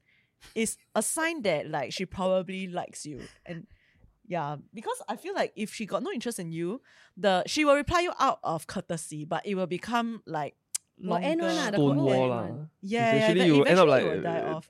Speaker 1: it's a sign that like she probably likes you. And yeah, because I feel like if she got no interest in you, the she will reply you out of courtesy, but it will become like [tsk]
Speaker 3: Will
Speaker 1: longer.
Speaker 3: end one lah, the convo
Speaker 2: Stonewall
Speaker 3: end
Speaker 2: lah.
Speaker 3: one.
Speaker 1: Yeah, yeah,
Speaker 2: Eventually you end up like
Speaker 1: will die
Speaker 2: uh,
Speaker 1: off.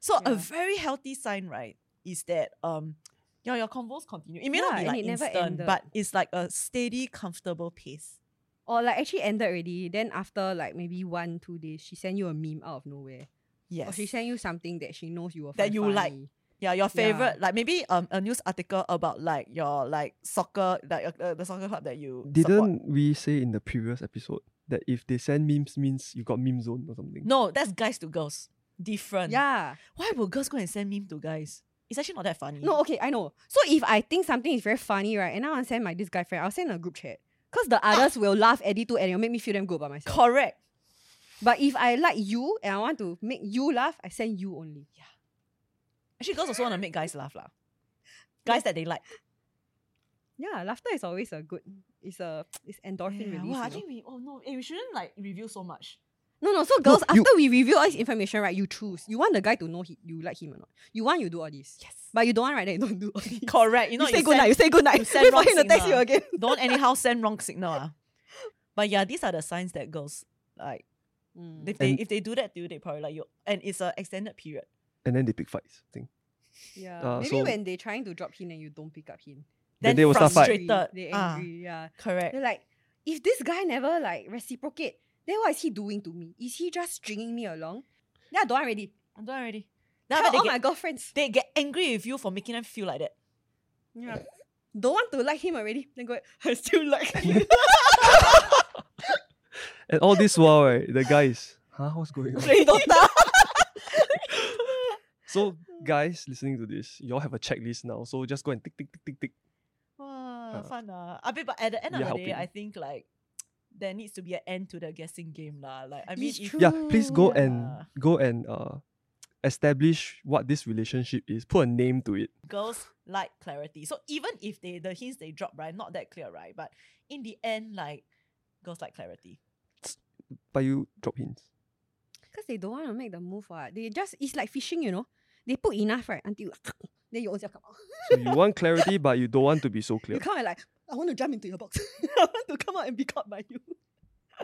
Speaker 1: So a very healthy sign, right, is that um yeah, your convos continue. It may
Speaker 3: Yeah,
Speaker 1: not be like
Speaker 3: it never
Speaker 1: instant, but it's like a steady, comfortable pace.
Speaker 3: Or like actually ended already. Then after like maybe one, two days, she sent you a meme out of nowhere.
Speaker 1: Yes.
Speaker 3: Or she sent you something that she knows you will
Speaker 1: That
Speaker 3: find
Speaker 1: you like.
Speaker 3: Funny.
Speaker 1: Yeah, your
Speaker 3: Yeah.
Speaker 1: favorite, like maybe um a news article about like your like soccer, like uh, the soccer club that you.
Speaker 2: Didn't we say in the previous episode that if they send memes means you got meme zone or something?
Speaker 1: No, that's guys to girls. Different.
Speaker 3: Yeah.
Speaker 1: Why would girls go and send meme to guys? It's actually not that funny.
Speaker 3: No, okay, I know. So if I think something is very funny, right, and I want to send my this guy friend, I'll send a group chat. Because the others will laugh at it too and it'll make me feel damn good about myself.
Speaker 1: Correct.
Speaker 3: But if I like you and I want to make you laugh, I send you only.
Speaker 1: Actually, girls also want to make guys laugh, lah. Guys that they like.
Speaker 3: Yeah, laughter is always a good. It's a it's endorphin
Speaker 1: Yeah,
Speaker 3: release.
Speaker 1: wow, I
Speaker 3: know.
Speaker 1: think we oh no, eh, we shouldn't like reveal so much.
Speaker 3: No, no. So girls,
Speaker 2: you-
Speaker 3: after we review all this information, right, you choose. You want the guy to know he, you like him or not. You want you do all this.
Speaker 1: Yes.
Speaker 3: But you don't want right then you don't do all this.
Speaker 1: Correct. You
Speaker 3: You,
Speaker 1: know,
Speaker 3: say
Speaker 1: you
Speaker 3: good night. You say good night.
Speaker 1: you send [laughs]
Speaker 3: Wait for
Speaker 1: wrong
Speaker 3: him to text you
Speaker 1: signal.
Speaker 3: again.
Speaker 1: don't [laughs] anyhow send wrong signal. ah. But yeah, these are the signs that girls like.
Speaker 3: Mm.
Speaker 1: If they
Speaker 2: And-
Speaker 1: if they do that to you, they probably like you, and it's an extended period.
Speaker 2: And then they pick fights. I think.
Speaker 3: Yeah.
Speaker 2: Uh,
Speaker 3: Maybe
Speaker 2: so-
Speaker 3: when they're trying to drop hint and you don't pick up hint.
Speaker 2: Then they will start fight.
Speaker 1: frustrated.
Speaker 3: They
Speaker 1: Ah,
Speaker 3: angry. Yeah.
Speaker 1: correct.
Speaker 3: They're like, if this guy never like reciprocate, then what is he doing to me? Is he just stringing me along? Yeah, don't want already.
Speaker 1: I'm done already. Then
Speaker 3: Tell
Speaker 1: after
Speaker 3: all
Speaker 1: they
Speaker 3: my girlfriends.
Speaker 1: they get angry with you for making them feel like that.
Speaker 3: Yeah. Don't want to like him already. Then go, [laughs] I still like him. [laughs]
Speaker 2: And all this while, right, the guys, huh, what's going on?
Speaker 3: Playing Dota. [laughs]
Speaker 2: So, guys listening to this, you all have a checklist now. So just go and tick, tick, tick, tick, tick.
Speaker 1: Wow,
Speaker 2: Uh,
Speaker 1: fun ah. I mean, but at the end of the
Speaker 2: are
Speaker 1: day. I think like there needs to be an end to the guessing game lah. Like I mean,
Speaker 3: It's
Speaker 1: if,
Speaker 3: true.
Speaker 2: Yeah, please go and go and uh establish what this relationship is. Put a name to it.
Speaker 1: girls like clarity. So even if they the hints they drop right, not that clear, right? But in the end, like girls like clarity.
Speaker 2: But you drop hints.
Speaker 3: Because they don't want to make the move. What. They just, it's like fishing, you know. They put enough, right? Until [laughs] then you also come out.
Speaker 2: So you want clarity, but you don't want to be so [laughs] clear.
Speaker 3: You come and like, I want to jump into your box. [laughs] I want to come out and be caught by you.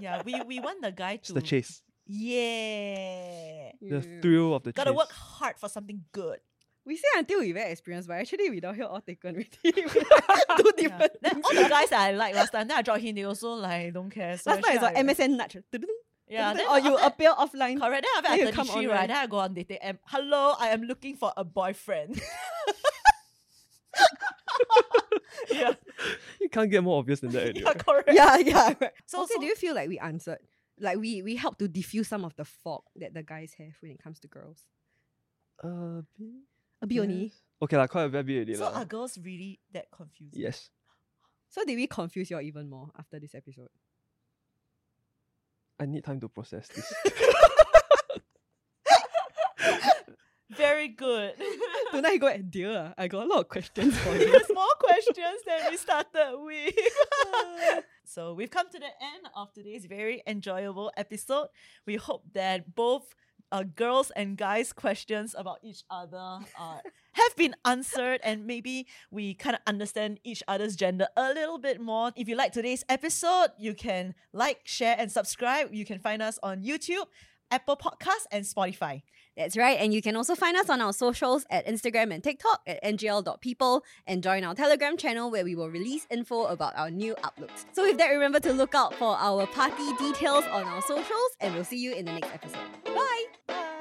Speaker 1: Yeah, we we want the guy
Speaker 2: It's
Speaker 1: to
Speaker 2: the chase.
Speaker 1: Yeah.
Speaker 2: The thrill of the chase.
Speaker 1: Gotta
Speaker 2: chase.
Speaker 1: work hard for something good.
Speaker 3: We say until we very experienced, but actually we don't hear all taken already. We like Two
Speaker 1: Yeah.
Speaker 3: different
Speaker 1: Then all the guys that I like last time, then I drop him, they also like don't care. So
Speaker 3: Last time it's
Speaker 1: actually
Speaker 3: on MSN nudge.
Speaker 1: Yeah, then
Speaker 3: or you
Speaker 1: after-
Speaker 3: appear offline.
Speaker 1: Correct. Then after
Speaker 3: Then you come
Speaker 1: 33,
Speaker 3: online.
Speaker 1: right? Then I go on dating and Hello, I am looking for a boyfriend. [laughs] yeah,
Speaker 2: You can't get more obvious than that. [laughs] Anyway.
Speaker 1: yeah, correct. [laughs]
Speaker 3: Yeah, yeah. Right.
Speaker 1: So-
Speaker 3: So, okay,
Speaker 1: so-
Speaker 3: do you feel like we answered? Like we we help to diffuse some of the fog that the guys have when it comes to girls.
Speaker 2: Uh,
Speaker 3: A bit only.
Speaker 2: yes. Okay, like quite a bit already.
Speaker 1: So
Speaker 2: lah.
Speaker 1: are girls really that confused?
Speaker 2: Yes.
Speaker 3: So did we confuse you all even more after this episode?
Speaker 2: I need time to process this. [laughs]
Speaker 1: Very good. [laughs]
Speaker 3: Tonight you go at dear. ah, I got a lot of questions for [laughs] you.
Speaker 1: There's more questions than we started with. so we've come to the end of today's very enjoyable episode. We hope that both uh, girls and guys' questions about each other uh, [laughs] have been answered, and maybe we kind of understand each other's gender a little bit more. If you like today's episode, you can like, share, and subscribe. You can find us on YouTube, Apple Podcasts, and Spotify.
Speaker 3: That's right. And you can also find us on our socials at Instagram and TikTok at ngl.people and join our Telegram channel where we will release info about our new outlooks. So with that, remember to look out for our party details on our socials and we'll see you in the next episode. Bye!